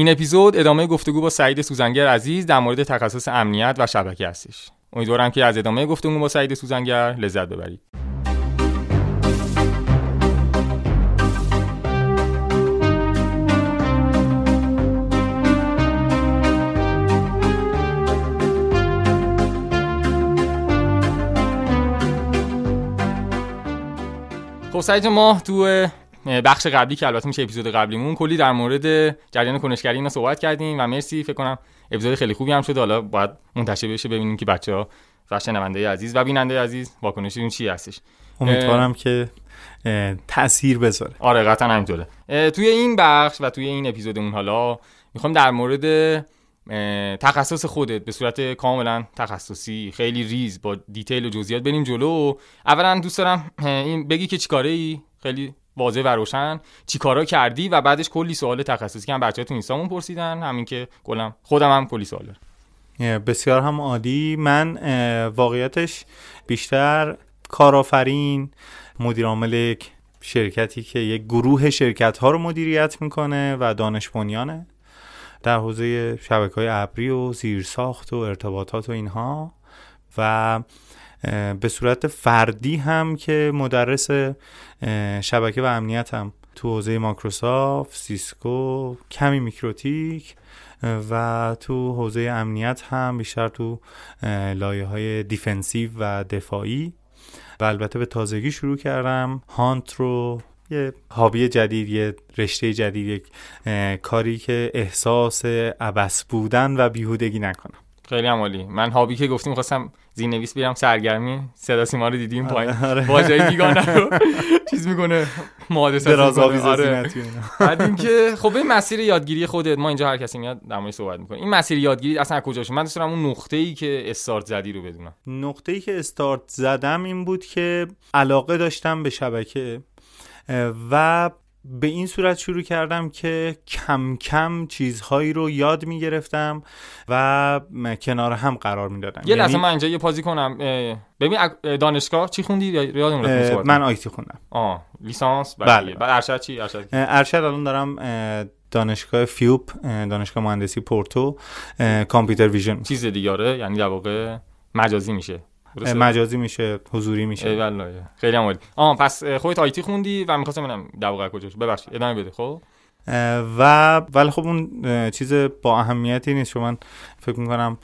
این اپیزود ادامه گفتگو با سعید سوزنگر عزیز در مورد تخصص امنیت و شبکه هستش. امیدوارم که از ادامه گفتگو با سعید سوزنگر لذت ببرید. خب سعید ما تو بخش قبلی که البته میشه اپیزود قبلیمون کلی در مورد جریان کنشگری اینا صحبت کردیم و مرسی فکر کنم اپیزود خیلی خوبی هم شد. حالا باید منتشر بشه ببینیم که بچه ها و شنونده عزیز و بیننده عزیز واکنششون چی هستش. امیدوارم که تاثیر بذاره. آره قطعا همینطوره. توی این بخش و توی این اپیزودمون حالا می‌خوام در مورد تخصص خودت به صورت کاملا تخصصی خیلی ریز با دیتیل و جزئیات بریم جلو. اولا دوست دارم این بگی که چیکاره ای خیلی واضح و روشن چیکارا کردی و بعدش کلی سوال تخصصی که هم بچه‌ها تو اینستامون پرسیدن همین که کلا خودم هم کلی سوال بسیار هم عالی من واقعیتش بیشتر کارآفرین مدیر عامل یک شرکتی که یک گروه شرکت ها رو مدیریت می‌کنه و دانش بنیانه در حوزه شبکه های ابری و زیرساخت و ارتباطات و اینها. و به صورت فردی هم که مدرس شبکه و امنیت هم تو حوزه Microsoft، Cisco، کمی MikroTik و تو حوزه امنیت هم بیشتر تو لایه های defensive و دفاعی. و البته به تازگی شروع کردم hunt رو یه hobby جدید یه رشته جدید یک کاری که احساس عبس بودن و بیهودگی نکنم. خیلی عمالی. من هابی که گفتیم خواستم زین نویس بیرم سرگرمی صدا سیما رو دیدیم پایین. آره. با جای بیگانه رو چیز می‌کنه محادثه دراز آره. بعد اینکه خب این مسیر یادگیری خودت ما اینجا هر کسی میاد در مورد صحبت می‌کنه. این مسیر یادگیری اصلا از کجا شد؟ من دوست دارم اون نقطه ای که استارت زدی رو بدونم. نقطه ای که استارت زدم این بود که علاقه داشتم به شبکه و به این صورت شروع کردم که کم کم چیزهایی رو یاد می گرفتم و کنار هم قرار می دادم یه لحظه یعنی من اینجا یه pause ی کنم. ببین دانشگاه چی خوندی؟ یادم من IT خوندم. آه لیسانس؟ بله. بعد ارشد چی؟ ارشد ارشد الان دارم دانشگاه FEUP دانشگاه مهندسی پورتو computer vision. چیز دیگه آره یعنی در واقع مجازی میشه. مجازی میشه حضوری میشه. والله خیلی عالی. آها پس خودت IT خوندی و می‌خواستم ببینم در واقع کجاش ببخشید ادامه بده خب؟ و ولی خب اون چیز با اهمیتی نیست چون من فکر می‌کنم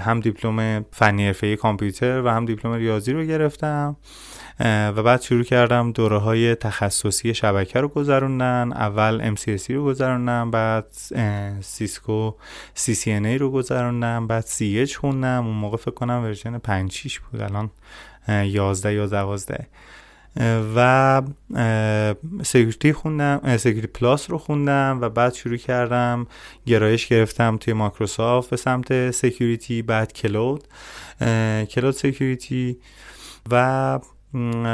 هم دیپلم فنی حرفه‌ای کامپیوتر و هم دیپلم ریاضی رو گرفتم. و بعد شروع کردم دوره های تخصصی شبکه رو گذروندن. اول MCSC رو گذروندم بعد Cisco CCNA رو گذروندم بعد CEH خوندم. اون موقع فکر کنم version 5 6 بود الان 11 یا 12 و security خوندم Security Plus رو خوندم و بعد شروع کردم گرایش گرفتم توی مایکروسافت به سمت security بعد cloud. cloud security و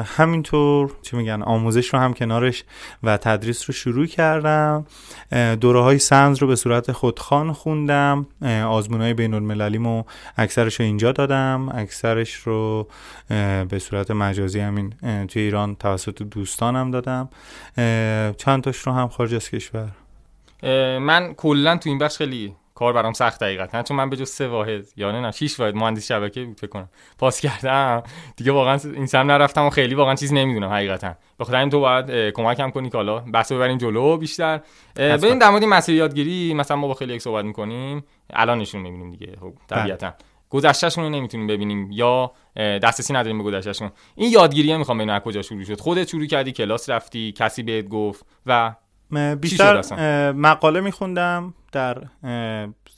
همینطور چی میگن آموزش رو هم کنارش و تدریس رو شروع کردم. دوره های SANS رو به صورت خودخوان خوندم. آزمون های بین المللیمو اکثرش رو اینجا دادم. اکثرش رو به صورت مجازی همین توی ایران توسط دوستانم دادم. چند تاش رو هم خارج از کشور؟ من کلا تو این بخش خیلی کار برام سخت دقیقتا چون من به جز سه واحد یا نه 6 واحد مهندس شبکه فکر کنم. پاس کردم. دیگه واقعا این سم نرفتم و خیلی واقعا چیز نمی‌دونم حقیقتا. بخاطر این تو باید کمکم کنی که حالا بحث ببریم جلو بیشتر. ببین در مورد مسیر یادگیری. مثلا ما با خیلی یک صحبت می‌کنیم. الان نشون می‌بینیم دیگه خب طبیعتا. گذشتهشون رو نمی‌تونیم ببینیم یا دسترسی نداریم به گذشتهشون. این یادگیری می‌خوام ببینم از کجا شروع شد. خودت شروع کردی کلاس رفتی کسی بهت گفت و بیشتر مقاله میخوندم در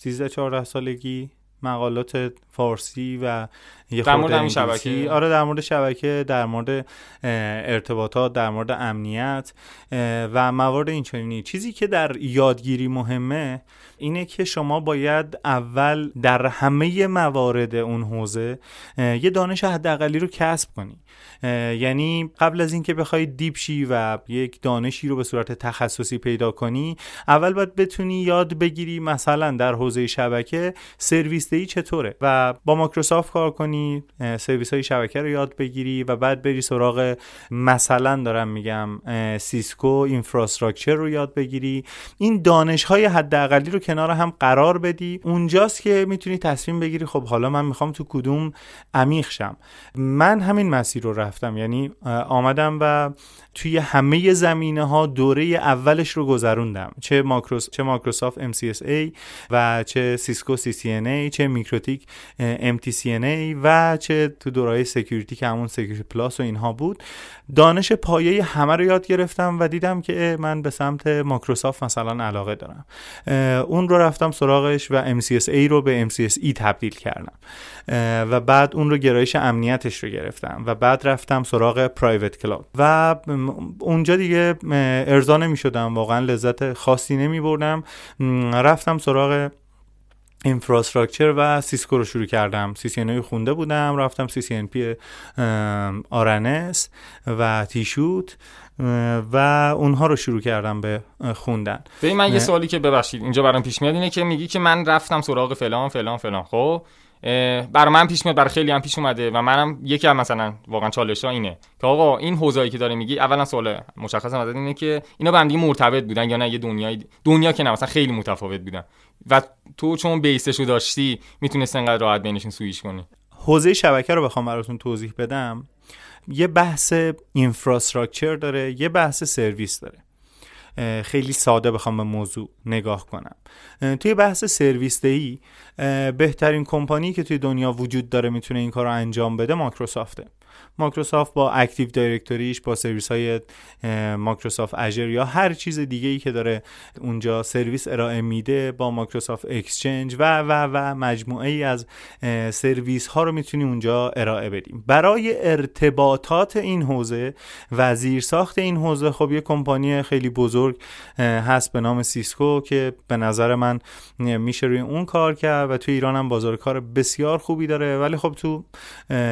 13 14 سالگی مقالات فارسی و یه در مورد شبکه. آره در مورد شبکه در مورد ارتباطات در مورد امنیت و موارد اینچنینی. چیزی که در یادگیری مهمه اینه که شما باید اول در همه موارد اون حوزه یه دانش حداقلی رو کسب کنی. یعنی قبل از اینکه بخوای deep شی و یک دانشی رو به صورت تخصصی پیدا کنی اول باید بتونی یاد بگیری مثلا در حوزه شبکه سرویس ای چطوره و با مایکروسافت کار کنی سرویس های شبکه رو یاد بگیری و بعد بری سراغ مثلا دارم میگم Cisco infrastructure رو یاد بگیری. این دانش های حداقلی رو کنار هم قرار بدی. اونجاست که می‌تونی تصمیم بگیری خب حالا من می‌خوام تو کدوم عمیق شم. من همین مسیر رو رفتم. یعنی آمدم و توی همه زمینه ها دوره اولش رو گذروندم. چه ماکروس چه Microsoft MCSA و چه Cisco CCNA چه MikroTik MTCNA و چه تو دوره security که همون Security Plus و اینها بود. دانش پایه همه رو یاد گرفتم و دیدم که من به سمت مایکروسافت مثلا علاقه دارم. اون رو رفتم سراغش و MCSA رو به MCSE تبدیل کردم. و بعد اون رو گرایش امنیتش رو گرفتم و بعد رفتم سراغ private cloud و اونجا دیگه ارضا نمی شدم واقعا لذت خاصی نمی بردم رفتم سراغ infrastructure و Cisco رو شروع کردم. سی خونده بودم. رفتم CCNP آرنس و تیشوت و اونها رو شروع کردم به خوندن. به من یه سوالی که ببخشید اینجا برام پیش میاد اینه که میگی که من رفتم سراغ فلان فلان فلان. خب؟ برای من پیش میاد برای خیلی هم پیش اومده و منم یکی از مثلا واقعا چالش ها اینه که آقا این حوزه‌ای که داره میگی اولا سوال مشخص ازت اینه که اینا به هم دیگه مرتبط بودن یا نه یه دنیای دنیا که نه مثلا خیلی متفاوت بودن و تو چون بیسش رو داشتی می‌تونستی انقدر راحت بینشون سویش کنی. حوزه شبکه رو بخوام براتون توضیح بدم. یه بحث infrastructure داره یه بحث سرویس داره. خیلی ساده بخوام به موضوع نگاه کنم. توی بحث سرویس دهی بهترین کمپانی که توی دنیا وجود داره می‌تونه این کار رو انجام بده Microsoft ه. Microsoft با Active Directory ش با سرویس های Microsoft Azure یا هر چیز دیگه ای که داره اونجا سرویس ارائه میده با Microsoft Exchange و و و مجموعه ای از سرویس ها رو می‌تونی اونجا ارائه بدیم. برای ارتباطات این حوزه و ساخت این حوزه خب یه کمپانی خیلی بزرگ هست به نام Cisco که به نظر من میشه روی اون کار کرد و تو ایران هم بازار کار بسیار خوبی داره. ولی خب تو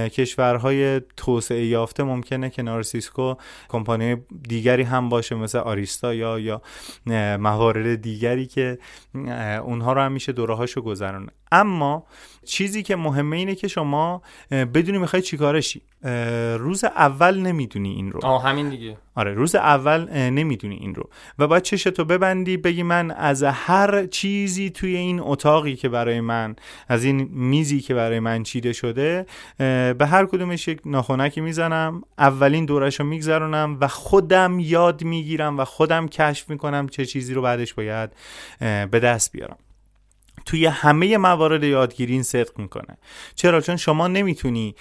کشورهای توسعه یافته ممکنه کنار Cisco کمپانی دیگری هم باشه مثل Arista یا یا موارد دیگری که اونها رو هم میشه دوره هاشو اما چیزی که مهمه اینه که شما بدونی می‌خوای چیکارشی روز اول نمی‌دونی این رو. آه همین دیگه. آره روز اول نمی‌دونی این رو. و باید چشتو ببندی بگی من از هر چیزی توی این اتاقی که برای من از این میزی که برای من چیده شده به هر کدومش یک ناخونکی می‌زنم اولین دورش رو میگذرونم و خودم یاد می‌گیرم و خودم کشف می‌کنم چه چیزی رو بعدش باید به دست بیارم. توی همه موارد یادگیری این صدق می‌کنه. چرا؟ چون شما نمی‌تونی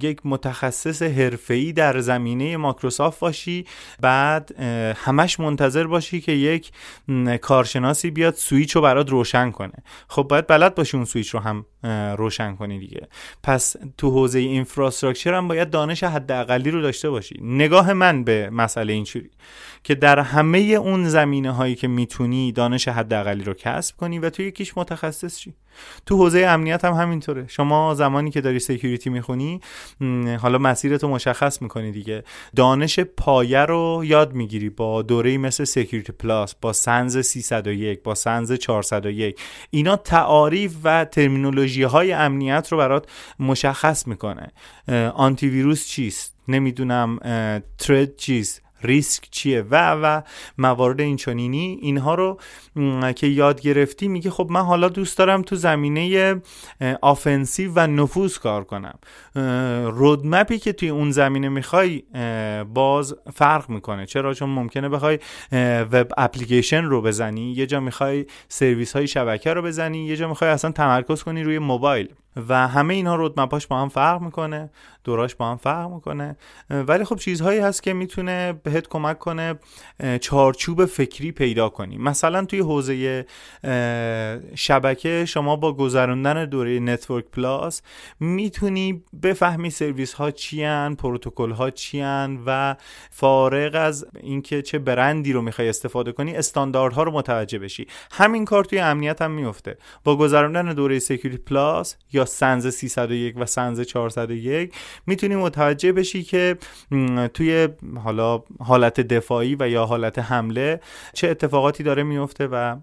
یک متخصص حرفه‌ای در زمینه مایکروسافت باشی بعد همش منتظر باشی که یک کارشناسی بیاد سویچ رو برات روشن کنه. خب باید بلد باشی اون سویچ رو هم روشن کنی دیگه. پس تو حوزه infrastructure هم باید دانش حداقلی رو داشته باشی. نگاه من به مسئله اینجوری که در همه اون زمینه هایی که می‌تونی دانش حداقلی رو کسب کنی و تو یکیش متخصص شی. تو حوزه امنیت هم همینطوره. شما زمانی که داری security می‌خونی حالا مسیرتو مشخص می‌کنی دیگه. دانش پایه رو یاد می‌گیری با دوره مثل Security Plus با SANS 301 با SANS 401 اینا تعاریف و terminology های امنیت رو برات مشخص می‌کنه. آنتی ویروس چیست؟ نمی‌دونم threat چیست؟ ریسک چیه؟ و و موارد اینچنینی. اینها رو که یاد گرفتی میگه خب من حالا دوست دارم تو زمینه offensive و نفوذ کار کنم. roadmap ی که توی اون زمینه می‌خوای باز فرق می‌کنه. چرا؟ چون ممکنه بخوای web application رو بزنی. یه جا می‌خوای سرویس های شبکه رو بزنی. یه جا می‌خوای اصلا تمرکز کنی روی موبایل. و همه اینها roadmap اش با هم فرق می‌کنه دوراش با هم فرق می‌کنه. ولی خب چیزهایی هست که می‌تونه بهت کمک کنه چارچوب فکری پیدا کنی. مثلا توی حوزه شبکه شما با گذراندن دوره Network Plus می‌تونی بفهمی سرویس ها چیان پروتکل ها چیان و فارغ از اینکه چه برندی رو می‌خوای استفاده کنی استانداردها رو متوجه بشی. همین کار توی امنیت هم میفته با گذراندن دوره Security Plus یا یا SANS 301 و SANS 401 می‌تونی متوجه بشی که توی حالا حالت دفاعی و یا حالت حمله چه اتفاقاتی داره میفته و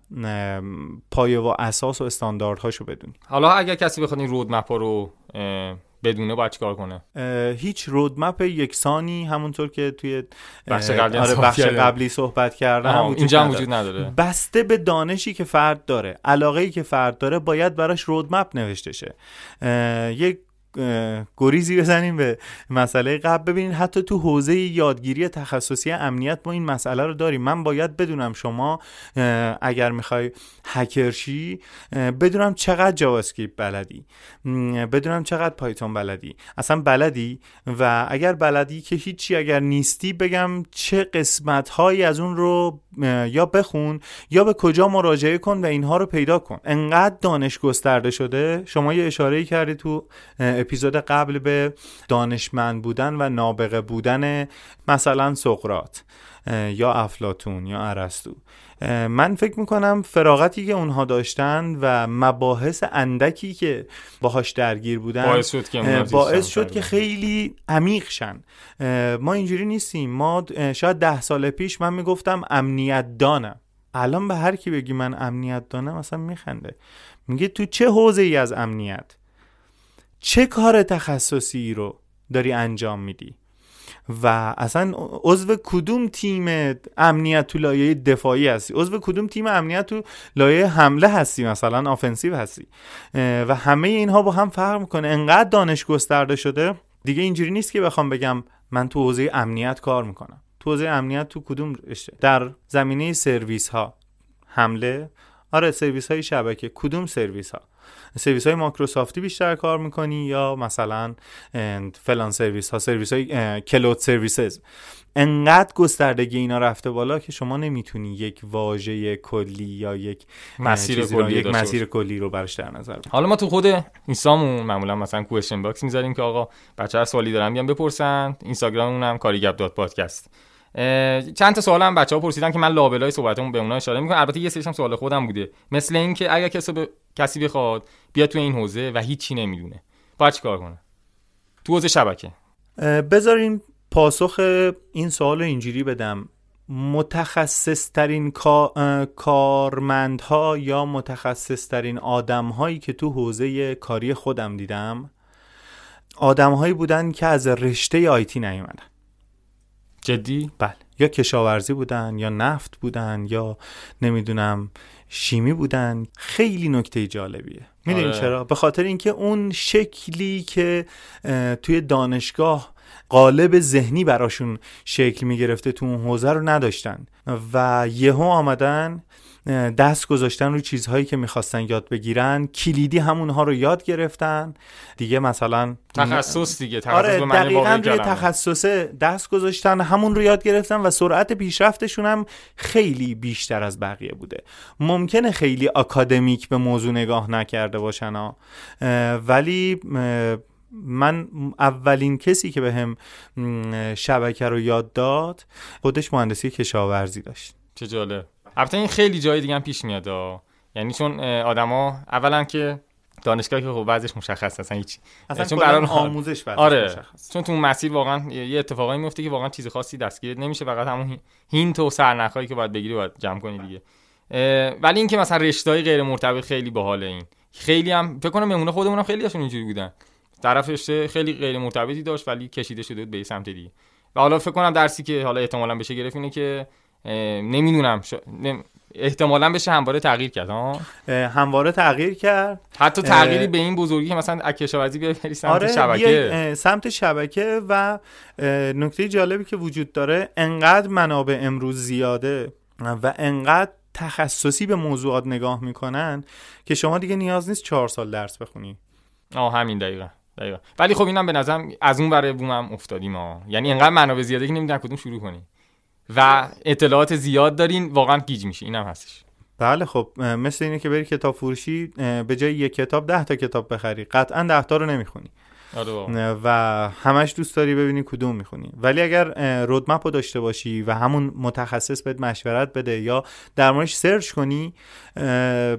پایه و اساس و استانداردهاشو بدونی. حالا اگر کسی بخواد این roadmap رو بدونه باید چیکار کنه. هیچ roadmap یکسانی همونطور که توی بخش قبلی, آره بخش قبلی صحبت کردم اینجا هم وجود نداره. بسته به دانشی که فرد داره علاقه ای که فرد داره باید براش roadmap نوشته شه. یک گریزی بزنیم به مسئله قبل. ببینید حتی تو حوزه یادگیری تخصصی امنیت ما این مسئله رو داریم. من باید بدونم شما اگر می‌خوای هکر شی بدونم چقدر JavaScript بلدی بدونم چقدر Python بلدی. اصلا بلدی؟ و اگر بلدی که هیچی اگر نیستی بگم چه قسمت هایی از اون رو یا بخون یا به کجا مراجعه کن و اینها رو پیدا کن. انقدر دانش گسترده شده. شما یه اشاره کردی تو اپیزود قبل به دانشمند بودن و نابغه بودن مثلا سقرات یا افلاتون یا ارسطو. من فکر می‌کنم فراغتی که اونها داشتن و مباحث اندکی که باهاش درگیر بودن باعث شد که, باعث شد که خیلی عمیق شن. ما اینجوری نیستیم. ما شاید ده سال پیش من می‌گفتم امنیت دانم. الان به هر کی بگی من امنیت دانم اصلا میخنده. میگه تو چه حوزه ای از امنیت؟ چه کار تخصصی رو داری انجام میدی؟ و اصلا عضو کدوم تیم امنیت تو لایه دفاعی هستی؟ عضو کدوم تیم امنیت تو لایه حمله هستی مثلا؟ offensive هستی. و همه اینها با هم فرق می‌کنه. انقدر دانش گسترده شده دیگه اینجوری نیست که بخوام بگم من تو حوزه امنیت کار می‌کنم. تو حوزه امنیت تو کدوم رشته؟ در زمینه سرویس ها حمله؟ آره سرویس های شبکه. کدوم سرویس ها سرویس های مایکروسافتی بیشتر کار می‌کنی یا مثلا فلان سرویس ها سرویس های cloud services. انقدر گستردگی اینا رفته بالا که شما نمی‌تونی یک واژه کلی یا یک مسیر کلی یک مسیر کلی رو برش در نظر حالا ما تو خود اینستامون معمولا مثلا question box می‌ذاریم که آقا بچه ها هر سوالی دارن بیان بپرسن. اینستاگراممون هم کاریگپ dot podcast. چند تا سوال هم بچه ها پرسیدن که من لابلای صحبتمون به اونها اشاره می‌کنم. البته یه سریشم سوال خودم بوده. مثل اینکه اگر کسی ب... کسی بخواد بیاد تو این حوزه و هیچی نمی‌دونه باید چیکار کنه؟ تو حوزه شبکه. بذارین پاسخ این سوال اینجوری بدم. متخصص ترین کارمندها یا متخصص ترین آدم هایی که تو حوزه کاری خودم دیدم آدم هایی بودن که از رشته آیتی نیومدن. جدی؟ بله. یا کشاورزی بودن یا نفت بودن یا نمی‌دونم شیمی بودن. خیلی نکته جالبیه. می‌دونین آره. چرا؟ به خاطر اینکه اون شکلی که توی دانشگاه قالب ذهنی براشون شکل می‌گرفته تو اون حوزه رو نداشتن. و یهو آمدن دست گذاشتن رو چیزهایی که می‌خواستن یاد بگیرن. کلیدی همونها رو یاد گرفتن. دیگه مثلا تخصص دیگه تخصص آره دقیقا روی تخصصه دست گذاشتن همون رو یاد گرفتن و سرعت پیشرفتشون هم خیلی بیشتر از بقیه بوده. ممکنه خیلی اکادمیک به موضوع نگاه نکرده باشن ها. ولی من اولین کسی که به هم شبکه رو یاد داد خودش مهندسی کشاورزی داشت. چه جالب. البته این خیلی جای دیگه هم پیش میاد یعنی چون آدما اولا که دانشگاهی که خب بعضش مشخص اصلا هیچ اصلا چون برای آموزش آره مشخص. چون تو مسیر واقعا یه اتفاقایی میفته که واقعا چیز خاصی دستگیر نمیشه فقط همون هینت و سرنخایی که باید بگیری باید جمع کنی دیگه. ولی اینکه مثلا رشته‌های غیر مرتبط خیلی باحال این. خیلی هم فکر کنم مهمون خودمون خیلی هاشون اینجوری بودن. طرف رشته خیلی غیر مرتبطی داشت ولی کشیده شده به سمت دیگه. و حالا فکر کنم درسی که حالا احتمالاً بشه گرفت اینه که نمی‌دونم احتمالا بشه همواره تغییر کرد ها همواره تغییر کرد. حتی تغییری به این بزرگی که مثلا کشاورزی بری سمت آره شبکه. سمت شبکه و نکته جالبی که وجود داره انقدر منابع امروز زیاده و انقدر تخصصی به موضوعات نگاه می‌کنن که شما دیگه نیاز نیست چهار سال درس بخونی. آه همین دقیقا دقیقا. ولی خب اینم به نظرم از اون برای بوم هم افتادیم ها یعنی انقدر منابع زیاده که نمی‌دونم کدوم شروع کنی. و اطلاعات زیاد دارین واقعا گیج میشه اینم هستش. بله خب مثل اینه که بری کتاب فروشی به جای یک کتاب ده تا کتاب بخری. قطعا ده تا رو نمی‌خونی. و همش دوست داری ببینی کدوم می‌خونی. ولی اگر رودمپ رو داشته باشی و همون متخصص بهت مشورت بده یا در موردش سرچ کنی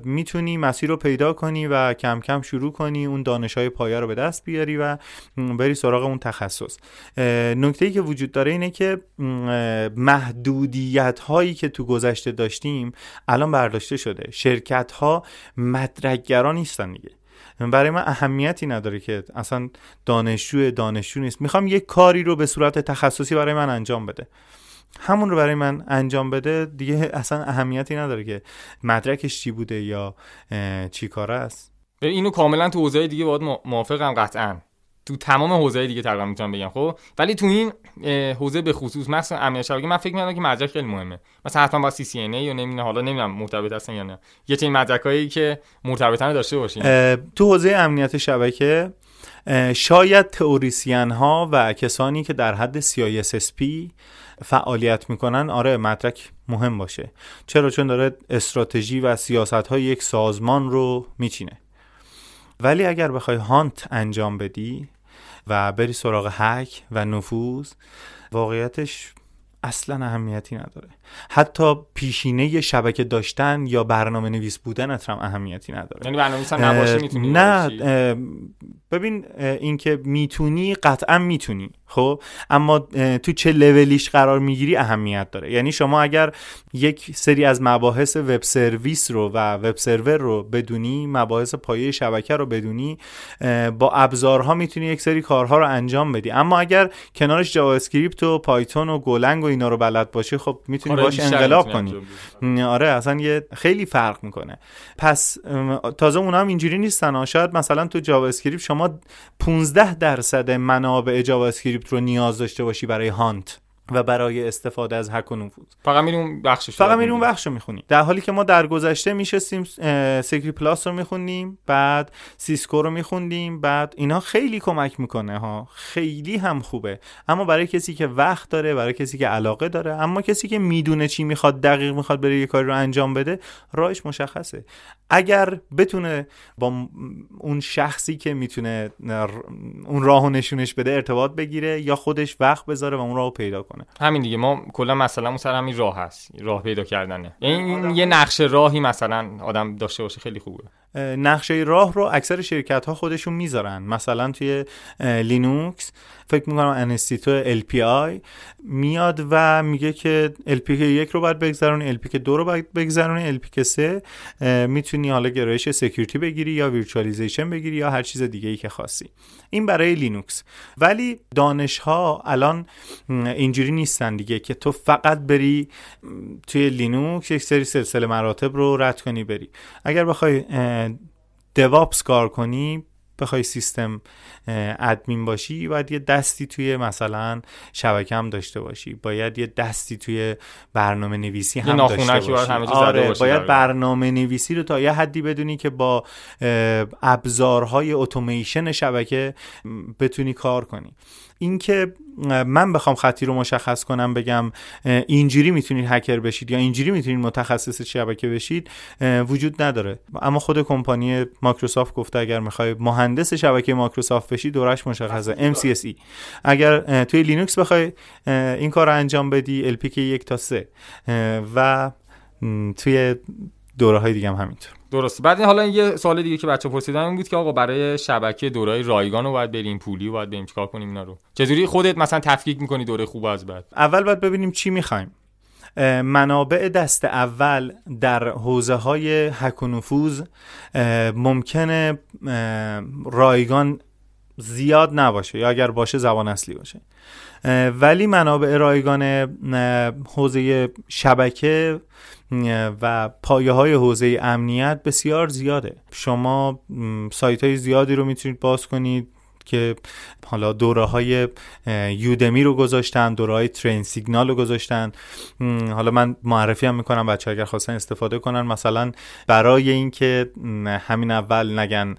می‌تونی مسیر رو پیدا کنی و کم کم شروع کنی اون دانش های پایه رو به دست بیاری و بری سراغ اون تخصص. نکته ای که وجود داره اینه که محدودیت هایی که تو گذشته داشتیم الان برداشته شده. شرکت ها مدرکگرا نیستن دیگه. برای من اهمیتی نداره که اصلا دانشجو دانشجو نیست. می‌خوام یک کاری رو به صورت تخصصی برای من انجام بده. همون رو برای من انجام بده دیگه اصلا اهمیتی نداره که مدرکش چی بوده یا چی کاره است. اینو کاملا تو حوزه دیگه باید موافقم قطعا. تو تمام حوزه دیگه تقریبا می‌تونم بگم خب؟ ولی تو این حوزه به خصوص مثلا امنیت شبکه من فکر می‌کنم که مدرک خیلی مهمه. مثلا حتما با سی سی ان یا نمی‌دونم حالا نمی‌دونم مرتبط هستن یا نه. یه چنین مدرکایی که مرتبطن داشته باشین. تو حوزه امنیت شبکه شاید تئوریسین ها و کسانی که در حد CISSP فعالیت می‌کنن آره مدرک مهم باشه. چرا؟ چون داره استراتژی و سیاست های یک سازمان رو میچینه. ولی اگر بخوای هانت انجام بدی و بری سراغ هک و نفوذ واقعیتش اصلا اهمیتی نداره. حتی پیشینه شبکه داشتن یا برنامه نویس بودن هم اهمیتی نداره. یعنی برنامه نباشه می‌تونی نه ببین اینکه می‌تونی قطعا می‌تونی خب؟ اما تو چه لولیش قرار می‌گیری اهمیت داره. یعنی شما اگر یک سری از مباحث web service رو و web server رو بدونی مباحث پایه شبکه رو بدونی با ابزارها می‌تونی یک سری کارها رو انجام بدی. اما اگر کنارش JavaScript و Python و Golang و اینا رو بلد باشی خب می‌تونی باش انقلاب کنی. آره اصلا یه خیلی فرق می‌کنه. پس تازه اونا هم اینجوری نیستن. شاید مثلا تو JavaScript شما 15 درصد منابع JavaScript رو نیاز داشته باشی برای hunt. و برای استفاده از هک و نفوذ فقط میریم اون بخشش فقط میریم اون بخش رو می‌خونیم در حالی که ما در گذشته میشستیم Security Plus رو میخوندیم بعد Cisco رو میخوندیم بعد اینا خیلی کمک می‌کنه ها. خیلی هم خوبه. اما برای کسی که وقت داره برای کسی که علاقه داره اما کسی که می‌دونه چی می‌خواد دقیق می‌خواد بره یه کاری رو انجام بده راهش مشخصه. اگر بتونه با اون شخصی که می‌تونه اون راهو نشونش بده ارتباط بگیره یا خودش وقت بذاره و اون راهو پیدا کنه. همین دیگه ما کلا مثلا سر همین راه هست راه پیدا کردنه. یعنی این یه نقشه راهی مثلا آدم داشته باشه خیلی خوبه. نقشه راه رو اکثر شرکت ها خودشون می‌ذارن. مثلا توی لینوکس فکر می‌کنم انستیتو LPI میاد و میگه که LPIC یک رو باید بگذرونی LPIC دو رو باید بگذرونی LPIC سه می‌تونی حالا گرایش security بگیری یا virtualization بگیری یا هر چیز دیگه ای که خواستی این برای لینوکس. ولی دانش ها الان اینجوری نیستن دیگه که تو فقط بری توی لینوکس یک سری سلسله مراتب رو رد کنی بری. اگر بخوای DevOps کار کنی بخوای system admin باشی باید یه دستی توی مثلا شبکه هم داشته باشی. باید یه دستی توی برنامه نویسی هم داشته باشی. آره باید برنامه نویسی رو تا یه حدی بدونی که با ابزارهای اتوماسیون شبکه بتونی کار کنی. اینکه من بخوام خطی رو مشخص کنم بگم اینجوری می‌تونید هکر بشید یا اینجوری می‌تونید متخصص شبکه بشید وجود نداره. اما خود کمپانی مایکروسافت گفته اگر می‌خوای مهندس شبکه مایکروسافت بشی دورش مشخصه. MCSE اگر توی لینوکس بخوای این کار رو انجام بدی LPK یک تا سه. و توی دوره های دیگه هم همینطور. درسته. بعد حالا یه سوال دیگه که بچه پرسیدن این بود که آقا برای شبکه دورای رایگان رو باید بریم پولی رو باید بریم چیکار کنیم اینا رو. چجوری خودت مثلا تفکیک می‌کنی دوره خوب از بعد؟ اول باید ببینیم چی می‌خوایم. منابع دست اول در حوزه های حک و نفوذ ممکنه رایگان زیاد نباشه یا اگر باشه زبان اصلی باشه. ولی منابع رایگان حوزه شبکه و پایه های حوزه امنیت بسیار زیاده. شما سایت های زیادی رو می‌تونید باز کنید که حالا دوره های یودمی رو گذاشتن دوره های ترین سیگنال رو گذاشتن. حالا من معرفی هم می‌کنم بچه اگر خواستن استفاده کنن. مثلا برای اینکه همین اول نگن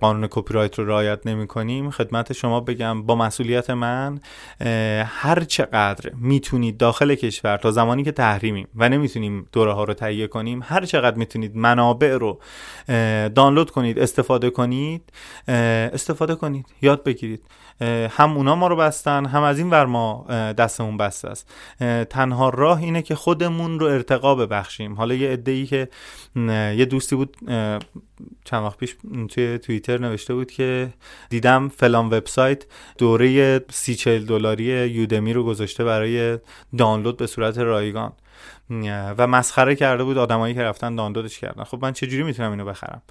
قانون کپی رایت رو رعایت نمی کنیم خدمت شما بگم با مسئولیت من هر چقدر می‌تونید داخل کشور تا زمانی که تحریمیم و نمی‌تونیم دوره ها رو تهیه کنیم هر چقدر می‌تونید منابع رو دانلود کنید استفاده کنید استفاده کنید. یاد بگیرید. هم اونا ما رو بستن هم از این ور ما دستمون بسته است. تنها راه اینه که خودمون رو ارتقا ببخشیم. حالا یه عده که یه دوستی بود چند وقت پیش توی توییتر نوشته بود که دیدم فلان وبسایت دوره سی چل دلاری یودمی رو گذاشته برای دانلود به صورت رایگان. و مسخره کرده بود آدمایی که رفتن دانلودش کردن. خب من چجوری می‌تونم اینو بخرم؟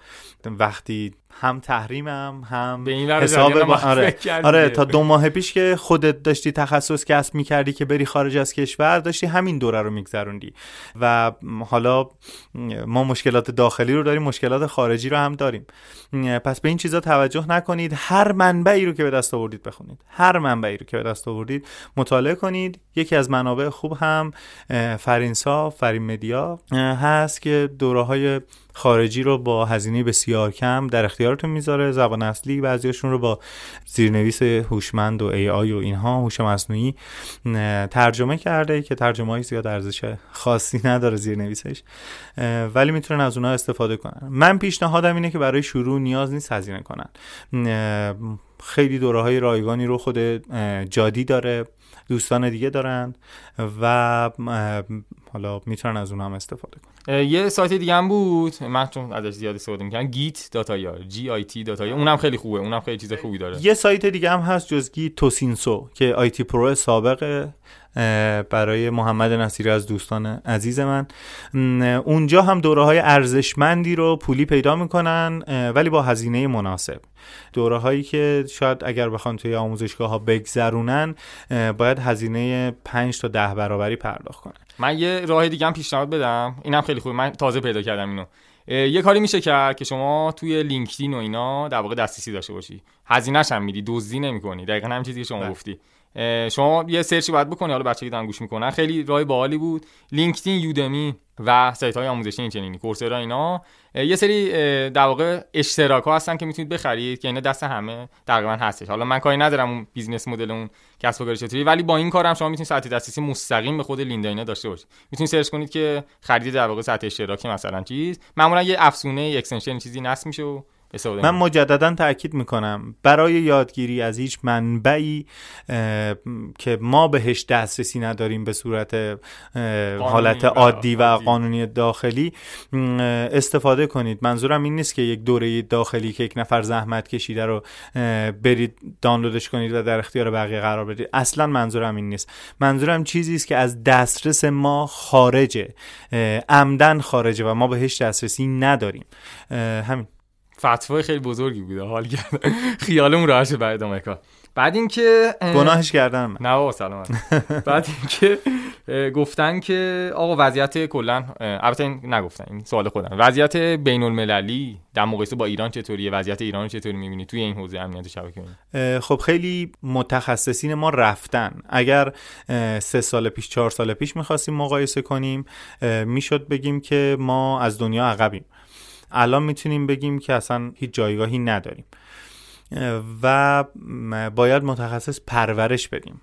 وقتی هم تحریمم هم به این حساب با... آره, آره تا دو ماه پیش که خودت داشتی تخصص کسب می‌کردی که بری خارج از کشور داشتی همین دوره رو میگذروندی. و حالا ما مشکلات داخلی رو داریم مشکلات خارجی رو هم داریم. پس به این چیزا توجه نکنید. هر منبعی رو که به دست آوردید بخونید. هر منبعی رو که به دست آوردید مطالعه کنید. یکی از منابع خوب هم فرینسا فرین مدیا هست که دوره های خارجی رو با هزینه بسیار کم در اختیارتون می‌ذاره. زبان اصلی بعضیاشون رو با زیرنویس هوشمند و ای آی و اینها هوش مصنوعی ترجمه کرده که ترجمه های زیاد ارزش خاصی نداره زیرنویسش ولی می‌تونن از اونها استفاده کنن. من پیشنهادم اینه که برای شروع نیاز نیست هزینه کنن. خیلی دوره های رایگانی رو خود جادی داره دوستان دیگه دارن و حالا می‌تونن از اونها هم استفاده کنن. یه سایت دیگه هم بود. من چون ازش زیاد استفاده می‌کنم. git.ir g i t اونم خیلی خوبه. اونم خیلی چیز خوبی داره. یه سایت دیگه هم هست جز گیت توسینسو که ITPro سابق برای محمد نصیری از دوستان عزیز من. اونجا هم دوره های ارزشمندی رو پولی پیدا می‌کنن ولی با هزینه مناسب. دوره هایی که شاید اگر بخوان توی آموزشگاه ها بگذرونن باید هزینه 5 تا 10 برابری پرداخت کنن. من یه راه دیگه هم پیشنهاد بدم. اینم خیلی خوبه. من تازه پیدا کردم اینو. یه کاری میشه کرد که شما توی لینکدین و اینا در واقع دسترسی داشته باشی. هزینه‌ش هم میدی. دزدی نمی‌کنی. دقیقا همین چیزی که شما بله. گفتی. شما یه search ی باید بکنی حالا بچه‌ها دارن گوش می‌کنن. خیلی راه باحالی بود. LinkedIn Udemy و سایت های آموزشی اینچنینی Coursera اینا. یه سری در واقع اشتراک ها هستن که می‌تونید بخرید که اینا دست همه تقریبا هستش. حالا من کاری ندارم اون business model اون کسب و کار چطوری ولی با این کارم شما می‌تونید ساعت دسترسی مستقیم به خود Lynda داشته باشید. می‌تونید search کنید که خرید در واقع ساعت اشتراکی مثلا چیز. معمولا یه افزونه extension چیزی نصب میشه و من مجددا تاکید می‌کنم. برای یادگیری از هیچ منبعی که ما بهش دسترسی نداریم به صورت حالت عادی و قانونی داخلی استفاده کنید. منظورم این نیست که یک دوره داخلی که یک نفر زحمت کشیده رو برید دانلودش کنید و در اختیار بقیه قرار بدید. اصلا منظورم این نیست. منظورم چیزی است که از دسترس ما خارجه. عمدن خارجه و ما بهش دسترسی نداریم. همین. فتوای خیلی بزرگی بوده. حال کرد خیالمون راحت بعد ادامه کار بعد اینکه گناهش کردن. من نه بابا سلام. بعد اینکه گفتن که آقا وضعیت کلا البته نگفتن این سوال خودم. وضعیت بین المللی در مقایسه با ایران چطوریه؟ وضعیت ایران چطوری می‌بینی؟ توی این حوزه امنیت شبکه خب خیلی متخصصین ما رفتن. اگر سه سال پیش چهار سال پیش می‌خواستیم مقایسه کنیم می‌شد بگیم که ما از دنیا عقبیم. الان می‌تونیم بگیم که اصلا هیچ جایگاهی نداریم. و باید متخصص پرورش بدیم.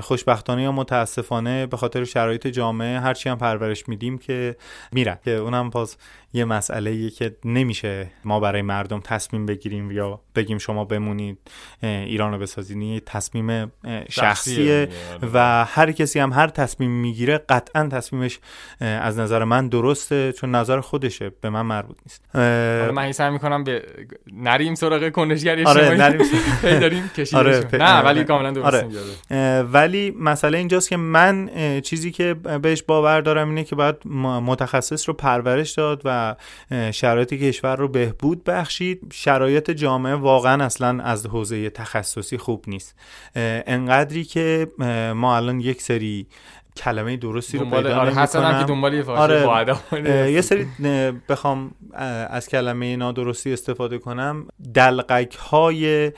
خوشبختانه یا متاسفانه به خاطر شرایط جامعه هرچی هم پرورش میدیم که میرن. که اونم باز یه مسئله که نمیشه ما برای مردم تصمیم بگیریم یا بگیم شما بمونید ایران رو بسازید. تصمیم شخصیه و هر کسی هم هر تصمیم می‌گیره قطعا تصمیمش از نظر من درسته چون نظر خودشه به من مربوط نیست. حالا من سعی می‌کنم به نریم سراغ کنشگری آره نریم داریم آره نه ولی کاملا درست آره. ولی مسئله اینجاست که من چیزی که بهش باور دارم اینه که باید متخصص رو پرورش داد و شرایط کشور رو بهبود بخشید. شرایط جامعه واقعا اصلا از حوزه تخصصی خوب نیست. انقدری که ما الان یک سری کلمه درستی رو پیدا آره نمی‌کنم. که دنبال یه آره یه سری بخوام از کلمه نادرستی استفاده کنم. دلقک های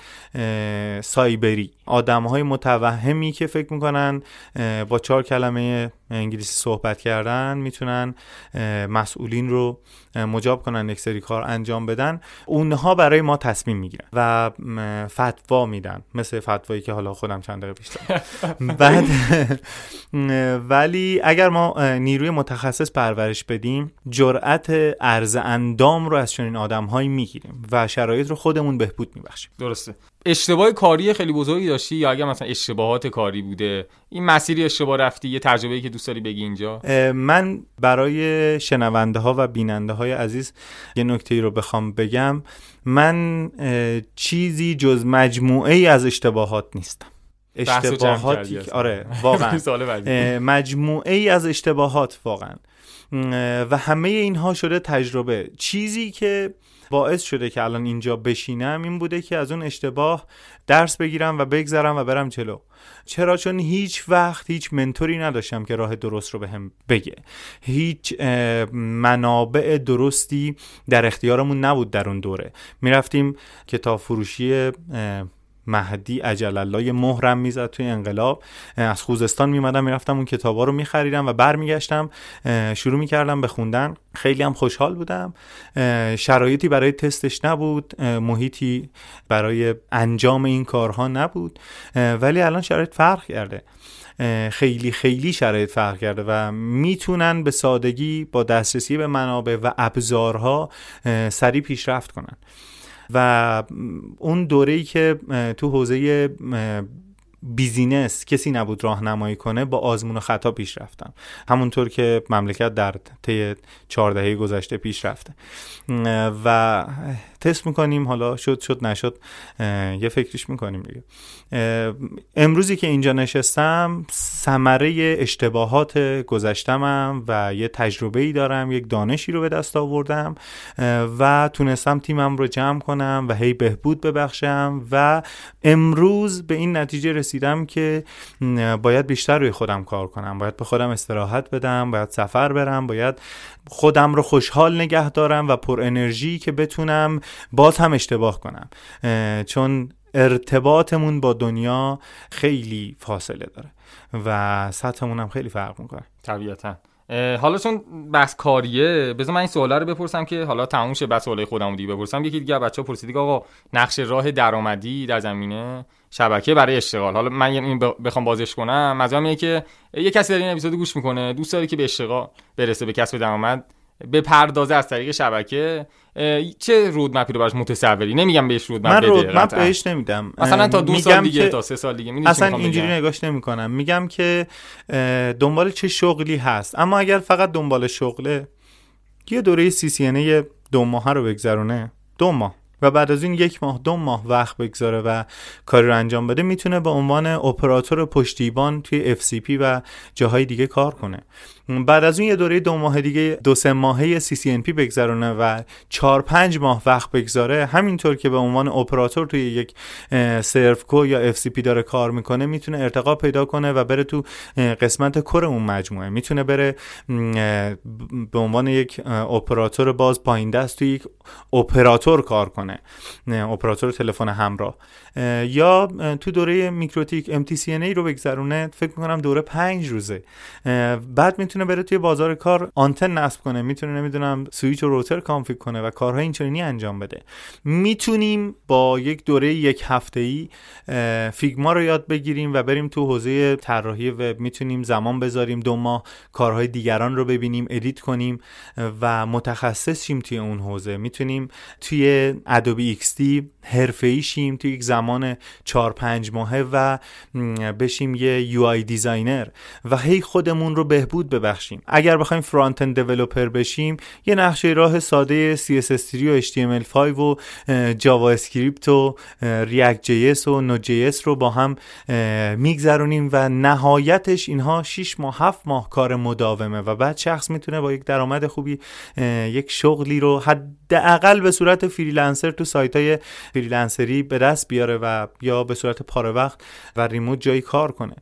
سایبری. آدم های متوهمی که فکر می‌کنن با چهار کلمه انگلیسی صحبت کردن می‌تونن مسئولین رو مجاب کنن یک سری کار انجام بدن. اونها برای ما تصمیم می‌گیرن و فتوا میدن مثل فتوایی که حالا خودم چند دقیقه پیش بعد ولی اگر ما نیروی متخصص پرورش بدیم جرأت ارز اندام رو از چنین آدمهایی می‌گیریم و شرایط رو خودمون بهبود میبخشیم. درسته. اشتباه کاری خیلی بزرگی داشتی یا اگر مثلا اشتباهات کاری بوده؟ این مسیری اشتباه رفتی؟ یه تجربه‌ای که دوست داری بگی اینجا؟ من برای شنونده ها و بیننده های عزیز یه نکته ای رو بخوام بگم. من چیزی جز مجموعه ای از اشتباهات نیستم. اشتباهاتی آره واقعا. مجموعه ای از اشتباهات واقعا. و همه اینها شده تجربه. چیزی که باعث شده که الان اینجا بشینم این بوده که از اون اشتباه درس بگیرم و بگذرم و برم جلو. چرا؟ چون هیچ وقت هیچ منتوری نداشتم که راه درست رو بهم به بگه. هیچ منابع درستی در اختیارمون نبود در اون دوره. می‌رفتیم کتاب فروشی مهدی عجل الله مهرم می‌زد توی انقلاب. از خوزستان میمدم می‌رفتم اون کتابا رو میخریدم و برمیگشتم. شروع می‌کردم به خوندن. خیلی هم خوشحال بودم. شرایطی برای تستش نبود. محیطی برای انجام این کارها نبود. ولی الان شرایط فرق کرده. خیلی خیلی شرایط فرق کرده و می‌تونن به سادگی با دسترسی به منابع و ابزارها سریع پیشرفت کنن. و اون دوره‌ای که تو حوزه بیزینس کسی نبود راهنمایی کنه با آزمون و خطا پیش رفتم. همونطور که مملکت در طی چهار دهه گذشته پیش رفته. و تست می‌کنیم حالا شد شد نشد یه فکریش می‌کنیم دیگه. امروزی که اینجا نشستم ثمره اشتباهات گذشتمم و یه تجربه ای دارم یک دانشی رو به دست آوردم و تونستم تیمم رو جمع کنم و هی بهبود ببخشم و امروز به این نتیجه رسیدم که باید بیشتر روی خودم کار کنم. باید به خودم استراحت بدم باید سفر برم باید خودم رو خوشحال نگه دارم و پر انرژی که بتونم باز هم اشتباه کنم. چون ارتباطمون با دنیا خیلی فاصله داره و سطحمون هم خیلی فرق می‌کنه. طبیعتا. حالا چون بحث کاریه بذار من این سوالا رو بپرسم که حالا تموم شه بس سوالای خودم دیگه بپرسم. یکی دیگه بچه‌ها پرسید آقا نقش راه درآمدی در زمینه شبکه برای اشتغال. حالا من این بخوام بازش کنم. مثلا اینه که یه کسی در این اپیزود گوش می‌کنه دوست داره که به اشتغال برسه به کسب درآمد. به پردازه از طریق شبکه چه رودمپی رو براش متصوری؟ نمیگم بهش رودمپ من رودمپ بهش نمیدم. مثلا تا دو سال دیگه تا سه سال دیگه اصلا اینجوری نگاش نمی‌کنم. میگم که دنبال چه شغلی هست. اما اگر فقط دنبال شغله یه دوره سی سی دو ماه رو بگذرونه. دو ماه. و بعد از این یک ماه دو ماه وقت بگذاره و کاری رو انجام بده می‌تونه به عنوان اپراتور پشتیبان توی FCP و جاهای دیگه کار کنه. بعد از اون یه دوره دو ماه دیگه دو سه ماهه CCNP بگذرونه و چهار پنج ماه وقت بگذاره. همینطور که به عنوان اپراتور توی یک سرفکو یا FCP داره کار می‌کنه می‌تونه ارتقا پیدا کنه و بره تو قسمت کور اون مجموعه. می‌تونه بره به عنوان یک اپراتور باز پایین دست توی یک اپراتور کار کنه اپراتور تلفن همراه. یا تو دوره میکروتیک MTCNA رو بگذرونه فکر می‌کنم دوره پنج روزه. بعد می‌تونه بره توی بازار کار آنتن نصب کنه. می‌تونه نمی‌دونم سویچ و router config کنه و کارهای اینچنینی انجام بده. می‌تونیم با یک دوره یک هفته ای فیگما رو یاد بگیریم و بریم تو حوزه طراحی وب می‌تونیم زمان بذاریم دو ماه کارهای دیگران رو ببینیم edit کنیم و متخصص شیم توی اون حوزه. می‌تونیم توی Adobe XD حرفه‌ای شیم توی یک 4 5 ماهه و بشیم یه UI designer و هی خودمون رو بهبود ببخشیم. اگر بخوایم front-end developer بشیم یه نقشه راه ساده CSS3 و HTML5 و JavaScript و React JS و Node JS رو با هم میگذرونیم و نهایتش اینها 6 ماه 7 ماه کار مداومه و بعد شخص می‌تونه با یک درآمد خوبی یک شغلی رو حداقل به صورت freelancer تو سایت های freelancer ی به دست بیاره. و یا به صورت پاره وقت و remote جایی کار کنه.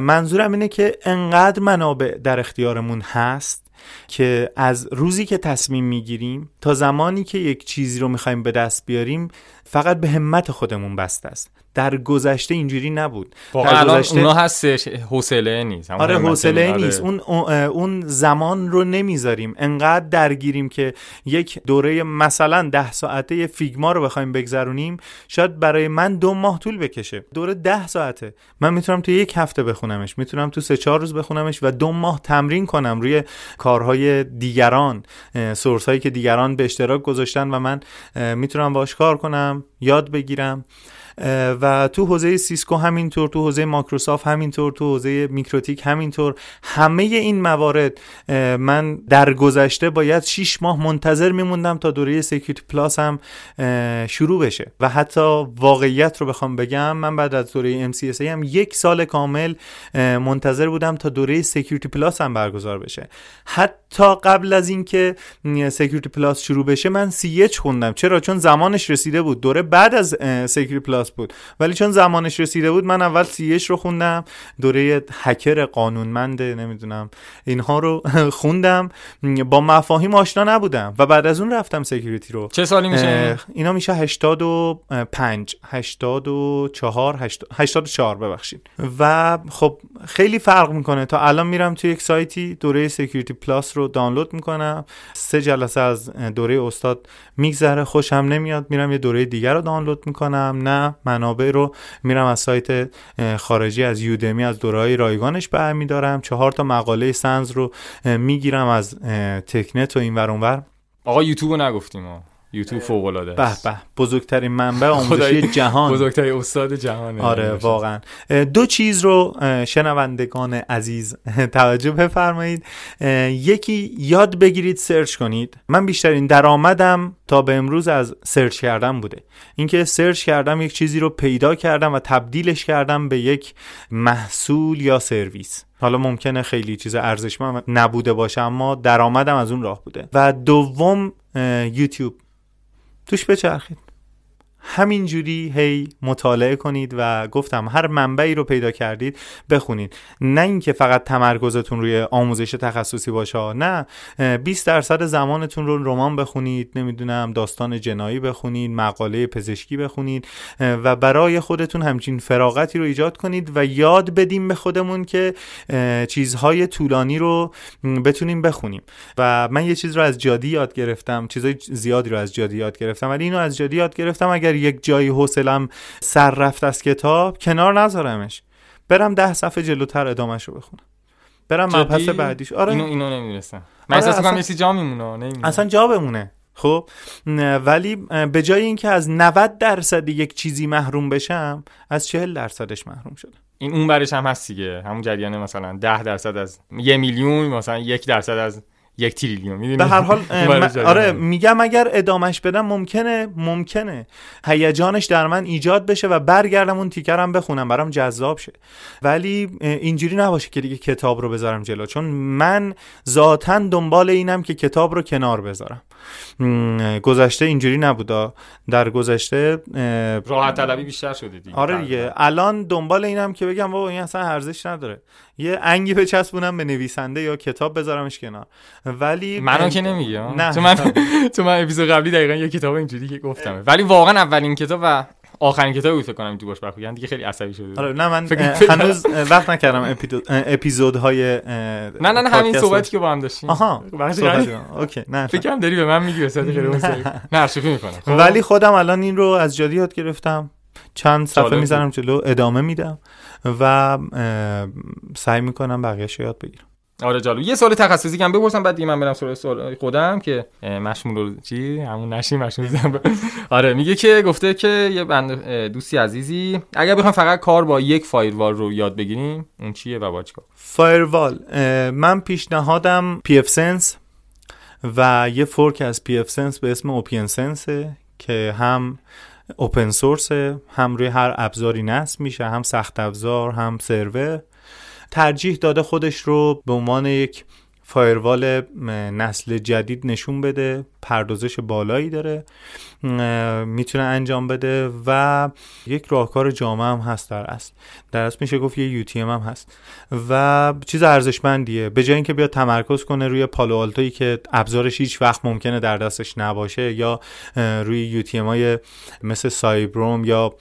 منظورم اینه که انقدر منابع در اختیارمون هست که از روزی که تصمیم می‌گیریم تا زمانی که یک چیزی رو می‌خوایم به دست بیاریم فقط به همت خودمون بسته است. در گذشته اینجوری نبود. در گذشته اونا هستش حوصله نیست. آره حوصله آره. نیست. اون اون زمان رو نمی‌ذاریم. انقدر درگیریم که یک دوره مثلا ده ساعته فیگما رو بخوایم بگذرونیم شاید برای من دو ماه طول بکشه. دوره ده ساعته. من می‌تونم تو یک هفته بخونمش. می‌تونم تو سه چهار روز بخونمش و دو ماه تمرین کنم روی کارهای دیگران source هایی که دیگران به اشتراک گذاشتن و من می‌تونم باش کار کنم. یاد بگیرم. و تو حوزه سیسکو همینطور تو حوزه ماکروسافت همینطور تو حوزه میکروتیک همینطور همه این موارد من در گذشته باید 6 ماه منتظر میموندم تا دوره Security Plus هم شروع بشه. و حتی واقعیت رو بخوام بگم من بعد از دوره MCSA هم یک سال کامل منتظر بودم تا دوره Security Plus هم برگزار بشه. حتی قبل از اینکه Security Plus شروع بشه من CEH خوندم. چرا؟ چون زمانش رسیده بود. دوره بعد از Security بود. ولی چون زمانش رسیده بود من اول CEH رو خوندم. دوره هکر قانونمند نمی‌دونم اینها رو خوندم. با مفاهیم آشنا نبودم و بعد از اون رفتم Security رو. چه سالی میشه؟ اینا میشه 85 84 84 ببخشید. و خب خیلی فرق می‌کنه. تا الان میرم تو یک سایتی دوره Security Plus رو دانلود می‌کنم. سه جلسه از دوره استاد میگذره خوشم نمیاد میرم یه دوره دیگر رو دانلود می‌کنم. نه منابع رو میرم از سایت خارجی از یودمی از دوره رایگانش برمیدارم. چهار تا مقاله سنز رو می‌گیرم از تکنت و این ور اونور. آقا یوتیوب رو نگفتیم یوتیوب فوق العاده به به بزرگترین منبع آموزشی جهان. بزرگترین استاد جهان آره واقعا. دو چیز رو شنوندگان عزیز توجه بفرمایید. یکی یاد بگیرید سرچ کنید. من بیشترین درآمدم تا به امروز از سرچ کردم بوده. اینکه سرچ کردم یک چیزی رو پیدا کردم و تبدیلش کردم به یک محصول یا سرویس. حالا ممکنه خیلی چیز ارزشمند نبوده باشه اما درآمدم از اون راه بوده. و دوم یوتیوب. توش بچرخید. همینجوری هی مطالعه کنید و گفتم هر منبعی رو پیدا کردید بخونید نه اینکه فقط تمرکزتون روی آموزش تخصصی باشه نه. 20 درصد زمانتون رو رمان بخونید نمی‌دونم داستان جنایی بخونید مقاله پزشکی بخونید و برای خودتون همچین فراغتی رو ایجاد کنید و یاد بدیم به خودمون که چیزهای طولانی رو بتونیم بخونیم. و من یه چیز رو از جادی یاد گرفتم چیزای زیادی رو از جادی یاد گرفتم ولی اینو از جادی یاد گرفتم اگر یک جایی حوصلم سر رفت از کتاب کنار نذارمش. برم ده صفحه جلوتر ادامهش رو بخونم. برم مبحث بعدیش. آره. اینو اینو نمی‌رسم من آره کنم جا میمونه. اصلا جا بمونه. خب؟ ولی به جای اینکه از 90 درصد یک چیزی محروم بشم از 40 درصدش محروم شدم. این اون برش هم هست دیگه. همون جریان مثلا 10 درصد از یه میلیون مثلا یک درصد از یک تریلیون می‌دونی؟ به هر حال آره میگم اگر ادامش بدم ممکنه ممکنه. هیجانش در من ایجاد بشه و برگردم اون تیکرم بخونم برام جذاب شه. ولی اینجوری نباشه که دیگه کتاب رو بذارم جلو چون من ذاتا دنبال اینم که کتاب رو کنار بذارم. گذشته اینجوری نبودا در گذشته راحت طلبی بیشتر شده دیگه. آره دیگه. الان دنبال اینم که بگم بابا این اصلا ارزش نداره. یه انگی بچسبونم به نویسنده یا کتاب بذارمش کنار. ولی منو که نمیگم نه. تو من تو من اپیزود قبلی دقیقا یه کتاب اینجوری که گفتم ولی واقعا اولین کتاب و آخرین کتابی فکر کنم تو باش برخورد. یعنی دیگه خیلی عصبی شده. آره نه من هنوز وقت نکردم اپیزودهای نه نه نه همین صحبتی که با هم داشتیم. آها اوکی نه فکرم داری به من میگی وسط خیلی نه شوخی می‌کنم. ولی خودم الان این رو از جادی یاد گرفتم. چند صفحه می‌زنم جلو ادامه میدم و سعی می‌کنم بقیه‌شو یاد بگیرم. آره جالب. یه سوال تخصصی کم بپرسم بعد دیگه من برم سوال, سوال خودم که مشمول چی همون نشی مشمول آره میگه که گفته که یه بند دوستی عزیزی اگر بخوام فقط کار با یک firewall رو یاد بگیریم اون چیه و با چیکار firewall من پیشنهادم pfSense و یه fork از pfSense به اسم OPNsense که هم open source هم روی هر ابزاری نصب میشه هم سخت افزار هم سرور. ترجیح داده خودش رو به عنوان یک firewall نسل جدید نشون بده پردازش بالایی داره می‌تونه انجام بده و یک راهکار جامع هم هست در اصل. در اصل میشه گفت یه یوتی هم هست و چیز ارزشمندیه. به جای اینکه بیاد تمرکز کنه روی پالو آلتویی که ابزارش هیچ وقت ممکنه در دستش نباشه یا روی یوتی های مثل سایبروم یا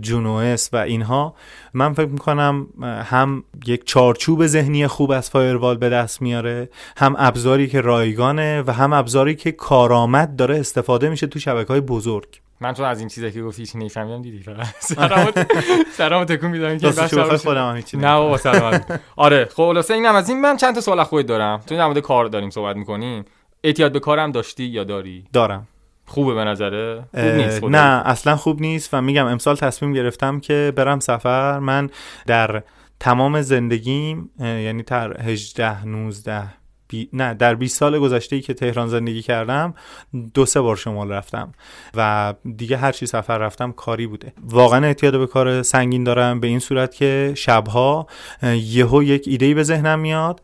جونوس و اینها من فکر می‌کنم هم یک چارچوب ذهنی خوب از فایروال به دست میاره هم ابزاری که رایگانه و هم ابزاری که کارآمد داره استفاده میشه تو شبکه های بزرگ. من تو از این چیزا که گفتی هیچ نمیفهمیدم دیدی سلام تکون میدم که بس خودم هیچ نه بابا سلام آره خلاصه اینم از این من چند تا سوال خودت دارم. تو در مورد کار داریم صحبت می‌کنیم اعتیاد به کارم داشتی یا داری؟ دارم. خوبه به نظره؟ خوب نیست نه اصلا خوب نیست و میگم امسال تصمیم گرفتم که برم سفر. من در تمام زندگیم یعنی تر 18 19 نه در 20 سال گذشته که تهران زندگی کردم دو سه بار شمال رفتم و دیگه هر چی سفر رفتم کاری بوده. واقعا اعتیاد به کار سنگین دارم به این صورت که شبها یهو یک ایده به ذهنم میاد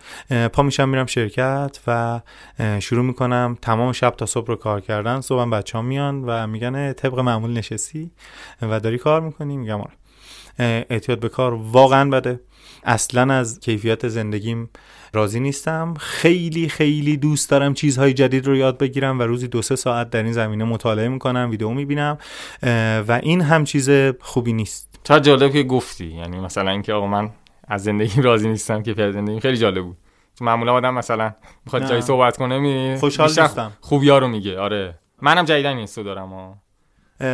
پا میشم میرم شرکت و شروع می‌کنم تمام شب تا صبح رو کار کردن. صبحم بچه ها میان و میگن طبق معمول نشستی؟ و داری کار می‌کنی؟ میگم آره. اعتیاد به کار واقعا بده. اصلا از کیفیت زندگیم راضی نیستم. خیلی خیلی دوست دارم چیزهای جدید رو یاد بگیرم و روزی دو سه ساعت در این زمینه مطالعه می‌کنم ویدیو می‌بینم و این هم چیز خوبی نیست. چه جالب که گفتی. یعنی مثلا اینکه آقا من از زندگی راضی نیستم که پر زندگی خیلی جالب بود. معمولا آدم مثلا می‌خواد جایی صحبت کنه می خوشحال نیستم. خوبیا رو میگه. آره. منم جدیدن این دارم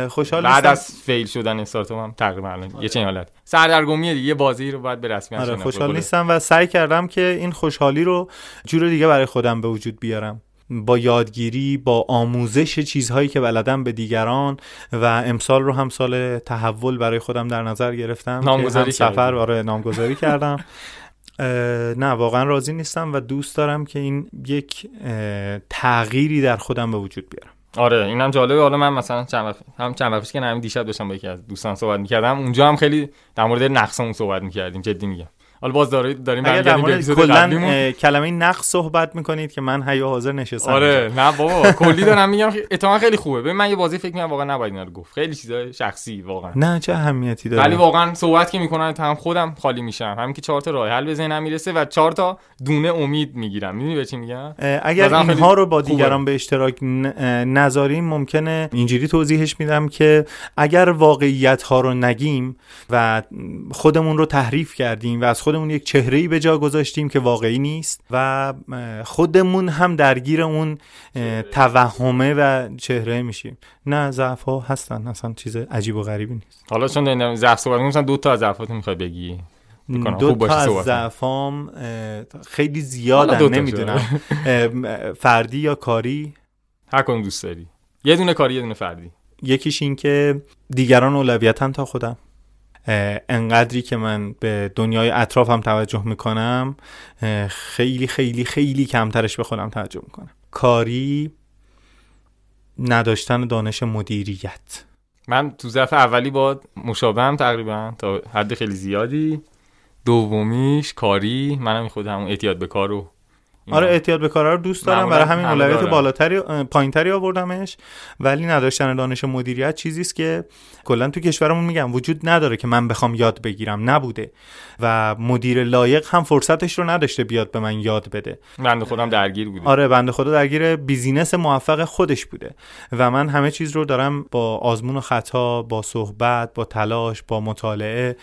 خوشحال بعد از فیل شدن استارتاپ هم تقریبا الان یه چنین حالت. سردرگمیه دیگه بازی رو باید به رسمیت آره خوشحال نیستم و سعی کردم که این خوشحالی رو جور دیگه برای خودم به وجود بیارم. با یادگیری با آموزش چیزهایی که بلدم به دیگران و امسال رو هم سال تحول برای خودم در نظر گرفتم نامگذاری سفر آره نامگذاری کردم. نه واقعا راضی نیستم و دوست دارم که این یک تغییری در خودم به وجود بیارم. آره اینم جالبه. حالا من مثلا چند وقت هم چند وقت که همین دیشب داشتم با یکی از دوستان صحبت می‌کردم اونجا هم خیلی در مورد نقصمون صحبت می‌کردیم جدی میگم. حالا باز داریم داریم کلا کلمه نقص صحبت می‌کنید که من حیا حاضر نشستم آره نه بابا کلی دارم میگم. اتفاقا خیلی خوبه. ببین من یه بازی فکر می‌کنم واقعا نباید اینا رو گفت. خیلی چیزای شخصی واقعا. نه چه اهمیتی داره؟ ولی واقعا صحبت که می‌کنن هم خودم خالی میشم. همین که چهار تا راه حل به ذهنم می‌رسه و چهار تا دونه امید می‌گیرم. می‌دونی به چی میگم؟ اگر اینها رو با دیگران به اشتراک نذاریم ممکنه اینجوری توضیحش میدم که اگر واقعیت ها رو نگیم و خودمون رو تحریف کردیم و از خودمون یک چهره به جا گذاشتیم که واقعی نیست و خودمون هم درگیر اون توهمه و چهره میشیم. نه ضعف ها هستن اصلا چیز عجیب و غریبی نیست. حالا چون ضعف صحبت مثلا دو تا از ضعفات می‌خوای بگی؟ دو تا از ضعفام خیلی زیادن نمی‌دونم. فردی یا کاری؟ هر کدوم دوست داری. یه دونه کاری یه دونه فردی. یکیش این که دیگران اولویتن تا خودم. انقدری که من به دنیای اطرافم توجه می‌کنم خیلی خیلی خیلی کمترش به خودم توجه می‌کنم. کاری نداشتن دانش مدیریت. من تو ظرف اولی با مشابهم تقریبا تا حد خیلی زیادی. دومیش کاری منم خود همون اعتیاد به کار رو آره اعتیاد به کارا رو دوست دارم. برای همین اولویت بالاتری پایینتری آوردمش. ولی نداشتن دانش مدیریت. چیزی است که کلا تو کشورمون میگم وجود نداره که من بخوام یاد بگیرم. نبوده. و مدیر لایق هم فرصتش رو نداشته بیاد به من یاد بده. بنده خودم درگیر بوده. آره بنده خدا درگیر بیزینس موفق خودش بوده. و من همه چیز رو دارم با آزمون و خطا با صحبت با تلاش با مطالعه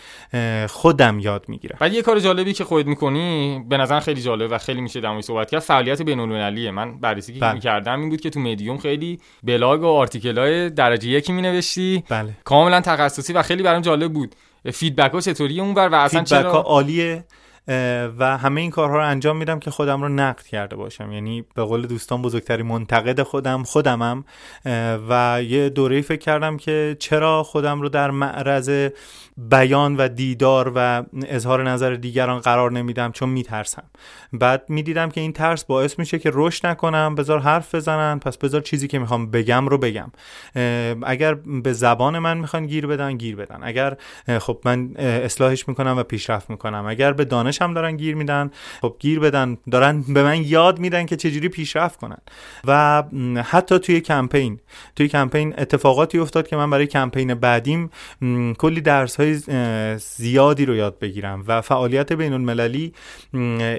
خودم یاد می‌گیرم. ولی یه کار جالبی که خودت می‌کنی به نظر خیلی جالب و خیلی میشه صحبت کرد فعالیت بین‌المللیه من بررسی که بله. می‌کردم این بود که تو مدیوم خیلی بلاگ و article های درجه یکی مینوشتی بله. کاملا تخصصی و خیلی برام جالب بود feedback ها چطوریه اونور و اصلا feedback ها عالیه و همه این کارها رو انجام میدم که خودم رو نقد کرده باشم. یعنی به قول دوستان بزرگترین منتقد خودم خودمم و یه دوره فکر کردم که چرا خودم رو در معرض بیان و دیدار و اظهار نظر دیگران قرار نمیدم؟ چون میترسم. بعد می‌دیدم که این ترس باعث میشه که رشد نکنم بذار حرف بزنن پس بذار چیزی که می‌خوام بگم رو بگم. اگر به زبان من می‌خوان گیر بدن گیر بدن. اگر خب من اصلاحش می‌کنم و پیشرفت می‌کنم. اگر به دانش هم دارن گیر میدن. خب گیر بدن دارن به من یاد میدن که چجوری پیشرفت کنن. و حتی توی کمپین توی کمپین اتفاقاتی افتاد که من برای کمپین بعدیم کلی درس های زیادی رو یاد بگیرم. و فعالیت بین المللی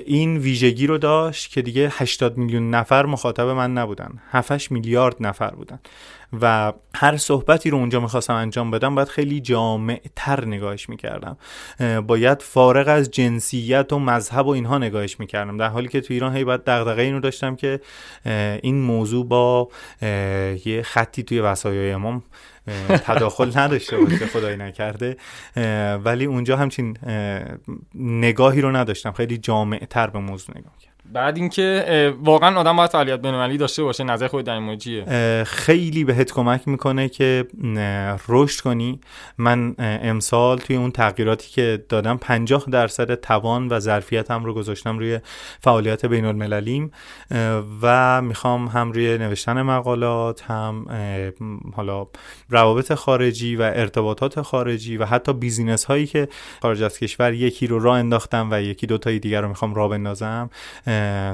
این ویژگی رو داشت که دیگه 80 میلیون نفر مخاطب من نبودن. 7 میلیارد نفر بودن. و هر صحبتی رو اونجا می‌خواستم انجام بدم باید خیلی جامع تر نگاهش می‌کردم. باید فارغ از جنسیت و مذهب و اینها نگاهش می‌کردم. در حالی که تو ایران هی باید دغدغه اینو داشتم که این موضوع با یه خطی توی وسایای امام تداخل نداشته باشه خدای نکرده. ولی اونجا همچین نگاهی رو نداشتم. خیلی جامع تر به موضوع نگاه کردم بعد اینکه واقعا آدم باید فعالیت بین‌المللی داشته باشه نظر خود در خیلی بهت کمک می‌کنه که رشد کنی. من امسال توی اون تغییراتی که دادم 50 درصد توان و ظرفیتم رو گذاشتم روی فعالیت بین المللیم. و می‌خوام هم روی نوشتن مقالات هم حالا روابط خارجی و ارتباطات خارجی و حتی بیزینس هایی که خارج از کشور یکی رو راه انداختم و یکی دو تای دیگر رو می‌خوام راه بندازم.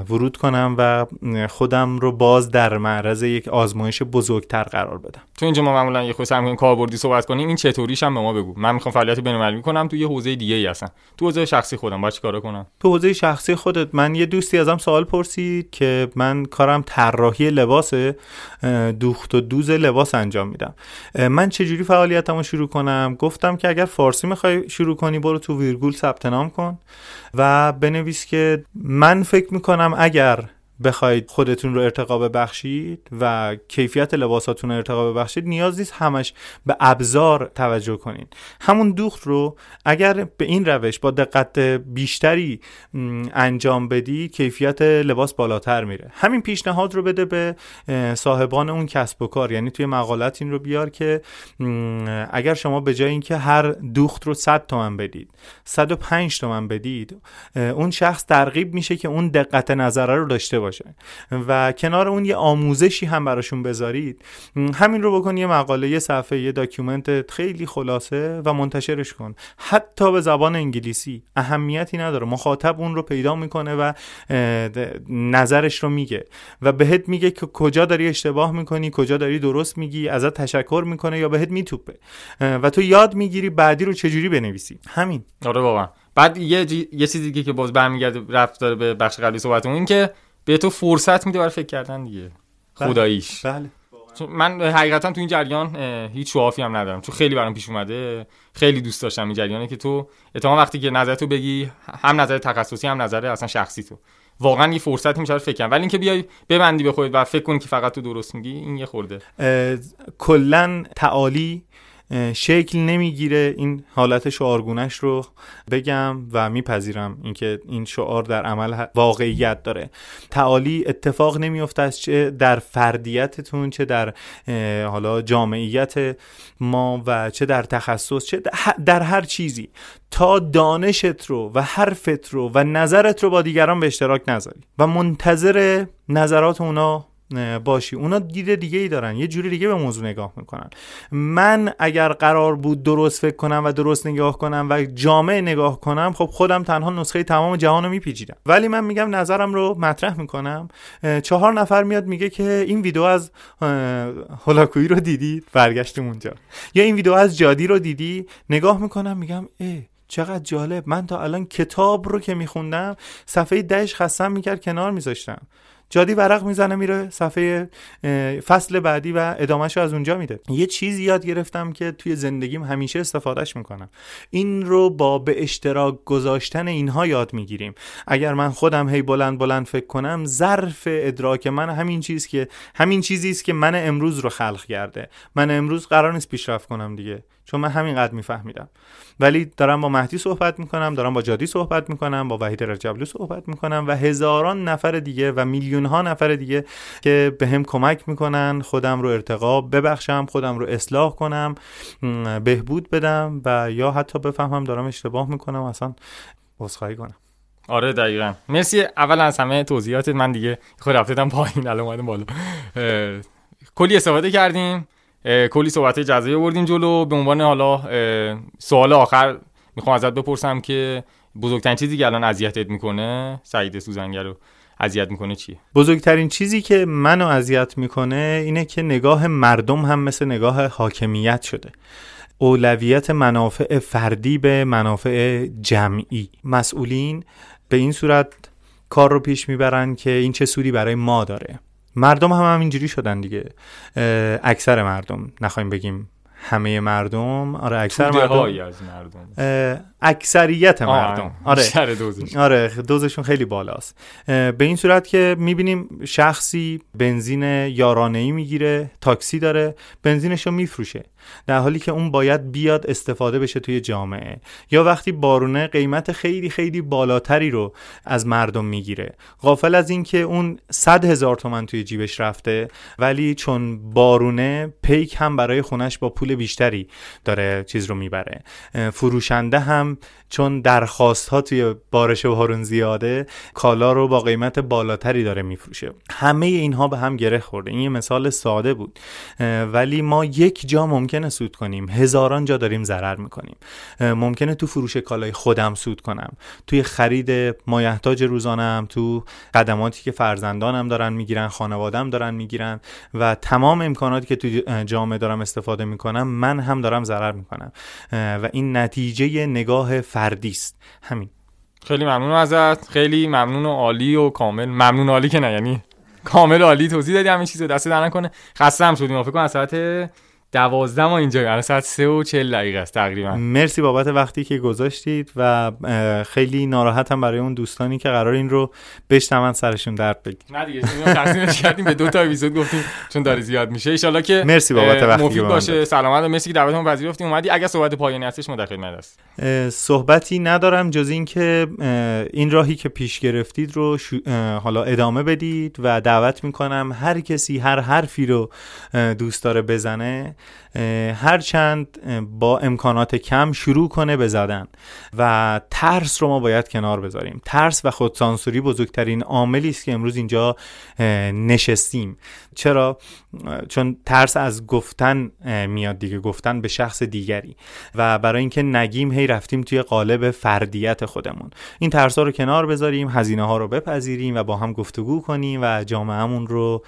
ورود کنم و خودم رو باز در معرض یک آزمایش بزرگتر قرار بدم. تو اینجا ما معمولا یه خود سعی کاربردی صحبت کنیم. این چطوریش هم به ما بگو. من می‌خوام فعالیت بین‌المللی کنم. تو یه حوزه دیگه ای هستن تو حوزه شخصی خودم باید چیکار کنم؟ تو حوزه شخصی خودت من یه دوستی ازم سوال پرسید که من کارم طراحی لباس دوخت و دوز لباس انجام میدم. من چجوری فعالیتمو شروع کنم؟ گفتم که اگر فارسی می‌خوای شروع کنی برو تو ویرگول ثبت نام کن و بنویس که من فکر می‌کنم اگر بخواید خودتون رو ارتقا ببخشید و کیفیت لباساتون رو ارتقا ببخشید نیاز نیست همش به ابزار توجه کنین. همون دوخت رو اگر به این روش با دقت بیشتری انجام بدی کیفیت لباس بالاتر میره. همین پیشنهاد رو بده به صاحبان اون کسب و کار. یعنی توی مقالت این رو بیار که اگر شما به جای اینکه هر دوخت رو 100 تومن بدید 105 تومن بدید اون شخص ترغیب میشه که اون دقت نظره رو داشته باشه. و کنار اون یه آموزشی هم براشون بذارید. همین رو بکن یه مقاله یه صفحه یه document خیلی خلاصه و منتشرش کن. حتی به زبان انگلیسی. اهمیتی نداره. مخاطب اون رو پیدا می‌کنه و نظرش رو میگه. و بهت میگه که کجا داری اشتباه می‌کنی کجا داری درست میگی ازت تشکر می‌کنه یا بهت میتوپه. و تو یاد می‌گیری بعدی رو چجوری بنویسی. همین. آره واقعا. بعد یه, جی... یه چیزی که باز برمیگرده رفت داره به بخش قبلی صحبتمون این که به تو فرصت میده برای فکر کردن دیگه. بله. خداییش. بله. من حقیقتا تو این جریان هیچ شوافی هم ندارم. چون خیلی برام پیش اومده. خیلی دوست داشتم این جریانه که تو اتفاقا وقتی که نظر تو بگی هم نظر تخصصی هم نظر اصلا شخصی تو. واقعا یه فرصتی میشه فکر کنم ولی اینکه بیای ببندی به خودت و فکر کنی که فقط تو درست میگی این یه خورده. کلا تعالی شکل نمی‌گیره. این حالت شعارگونش رو بگم و میپذیرم اینکه این شعار در عمل واقعیت داره. تعالی اتفاق نمیفته از چه در فردیتتون چه در حالا جامعیت ما و چه در تخصص چه در هر چیزی. تا دانشت رو و حرفت رو و نظرت رو با دیگران به اشتراک نذاری و منتظر نظرات اونا باشی. اونا دید دیگه ای دارن. یه جوری دیگه به موضوع نگاه می‌کنن. من اگر قرار بود درست فکر کنم و درست نگاه کنم و جامعه نگاه کنم خب خودم تنها نسخه تمام جهان رو میپیچیدم. ولی من میگم نظرم رو مطرح می‌کنم. چهار نفر میاد میگه که این ویدیو از هولاکویی رو دیدی؟ برگشتیم اونجا. یا این ویدیو از جادی رو دیدی؟ نگاه می‌کنم میگم اه چقدر جالب. من تا الان کتاب رو که میخوندم صفحه دهش خستم می‌کرد کنار میذاشتم. جادی ورق می‌زنه میره صفحه فصل بعدی و ادامهش رو از اونجا میده. یه چیزی یاد گرفتم که توی زندگیم همیشه استفادهش می‌کنم. این رو با به اشتراک گذاشتن اینها یاد می‌گیریم. اگر من خودم هی بلند بلند فکر کنم ظرف ادراک من همین چیز که همین چیزی است که من امروز رو خلق کرده. من امروز قرار نیست پیشرفت کنم دیگه. چون من همینقدر میفهمیدم. ولی دارم با مهدی صحبت می‌کنم دارم با جادی صحبت می‌کنم با وحید رجبلو صحبت می‌کنم و هزاران نفر دیگه و میلیون ها نفر دیگه که به هم کمک می‌کنن خودم رو ارتقا ببخشم خودم رو اصلاح کنم بهبود بدم و یا حتی بفهمم دارم اشتباه می‌کنم اصلا عذرخواهی کنم. آره دقیقا. مرسی. اول از همه توضیحات من دیگه خود رفتم پایین الان اومدم بالا. کلی استفاده کردیم. کلی صحبت جزایی بردیم جلو. به عنوان حالا سوال آخر می‌خوام ازت بپرسم که بزرگترین چیزی که الان اذیتت می‌کنه سعید سوزنگر رو اذیت می‌کنه چیه؟ بزرگترین چیزی که منو اذیت می‌کنه اینه که نگاه مردم هم مثل نگاه حاکمیت شده. اولویت منافع فردی به منافع جمعی. مسئولین به این صورت کار رو پیش می‌برن که این چه سودی برای ما داره. مردم هم همینجوری شدن دیگه. اکثر مردم نخواهیم بگیم همه مردم. آره اکثر مردم. از مردم. اکثریت مردم. آره. دوزشون. آره دوزشون خیلی بالاست. به این صورت که می‌بینیم شخصی بنزین یارانه ای می‌گیره تاکسی داره بنزینش رو میفروشه. در حالی که اون باید بیاد استفاده بشه توی جامعه. یا وقتی بارونه قیمت خیلی خیلی بالاتری رو از مردم می‌گیره. غافل از اینکه اون صد هزار تومن توی جیبش رفته ولی چون بارونه پیک هم برای خونش با پول بیشتری داره چیز رو می‌بره. فروشنده هم چون درخواست ها توی بارش بارون زیاده کالا رو با قیمت بالاتری داره میفروشه. همه اینها به هم گره خورده. این یه مثال ساده بود. ولی ما یک جا ممکنه سود کنیم. هزاران جا داریم ضرر می‌کنیم. ممکنه تو فروش کالای خودم سود کنم. توی خرید مایحتاج روزانم تو قدماتی که فرزندانم دارن می‌گیرن خانوادم دارن می‌گیرن و تمام امکاناتی که تو جامعه دارم استفاده می‌کنم من هم دارم ضرر می‌کنم. و این نتیجه نگاه فردی است همین. خیلی ممنون ازت. خیلی ممنون و عالی و کامل. ممنون عالی که نه یعنی کامل عالی توضیح دادی همین چیزو. دست در نکنه. خسته هم شدیم. فکر کنم ساعت دوازده ما اینجا الان ساعت سه و چل دقیقه است تقریبا. مرسی بابت وقتی که گذاشتید و خیلی ناراحتم برای اون دوستانی که قرار این رو بشنون سرشون درد بگیر نه دیگه تصمیمش کردیم به دو تا اپیزود گفتیم چون داره زیاد میشه. ان که مرسی بابت وقتی مفید باشه. سلامت و مرسی که دعوتمون پذیرفتیم. اومدی؟ اگه صحبت پایانی هستش ما در خدمت است صحبتی ندارم جز اینکه این راهی که پیش گرفتید رو حالا ادامه بدید و دعوت می‌کنم هر کسی هر حرفی رو دوست داره بزنه. هرچند با امکانات کم شروع کنه به زدن و ترس رو ما باید کنار بذاریم. ترس و خودسانسوری بزرگترین عاملی است که امروز اینجا نشستیم. چرا؟ چون ترس از گفتن میاد دیگه گفتن به شخص دیگری و برای اینکه نگیم هی رفتیم توی قالب فردیت خودمون. این ترس ها رو کنار بذاریم هزینه ها رو بپذیریم و با هم گفتگو کنیم و جامعهمون رو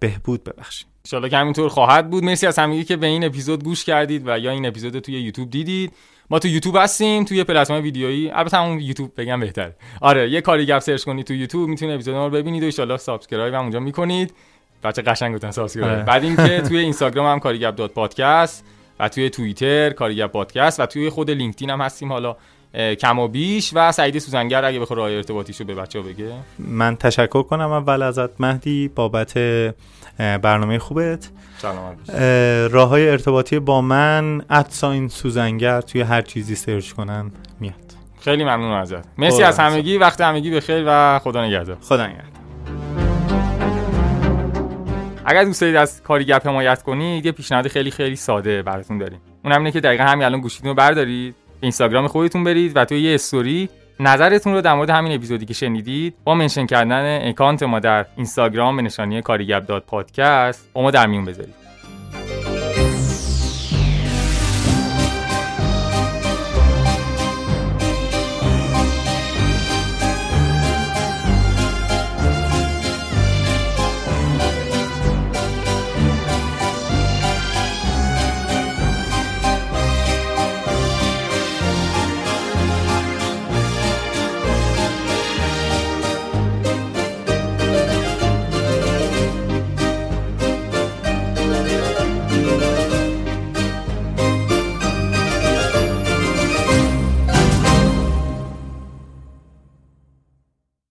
بهبود ببخشیم. انشالله که همینطور خواهد بود. مرسی از همگی که به این اپیزود گوش کردید و یا این اپیزود توی یوتیوب دیدید. ما تو یوتیوب هستیم توی پلتفرم ویدیویی. البته همون یوتیوب بگم بهتر آره یه کاریگپ سرچ کنید تو یوتیوب می‌تونید اپیزود ما رو ببینید و ان شاء subscribe هم اونجا می‌کنید. بچه قشنگ گفتن subscribe. آره. بعد اینکه توی اینستاگرام هم کاریگپ dot پادکست و توی توییتر کاریگپ پادکست و توی خود لینکدین هم هستیم. حالا کم و بیش و سعید سوزنگر اگه بخواد راه ارتباطیشو به بچه‌ها بگه. من تشکر کنم اول ازت مهدی بابت برنامه خوبت. راه های ارتباطی با من at sign سوزنگر توی هر چیزی سرچ کنن میاد. خیلی ممنون ازت. مرسی از همگی. وقت همگی بخیر و خدا نگهدار. خدا نگهدار. اگر دوست دارید از کاری گپ حمایت کنید یه پیشنهاد خیلی خیلی ساده براتون داریم. اون اینه که دقیقا همین الان گوشیتون رو بردارید. اینستاگرام خودتون برید و توی یه استوری نظرتون رو در مورد همین اپیزودی که شنیدید با منشن کردن اکانت ما در اینستاگرام به نشانی کاریگب داد پادکست با ما در میون بذارید.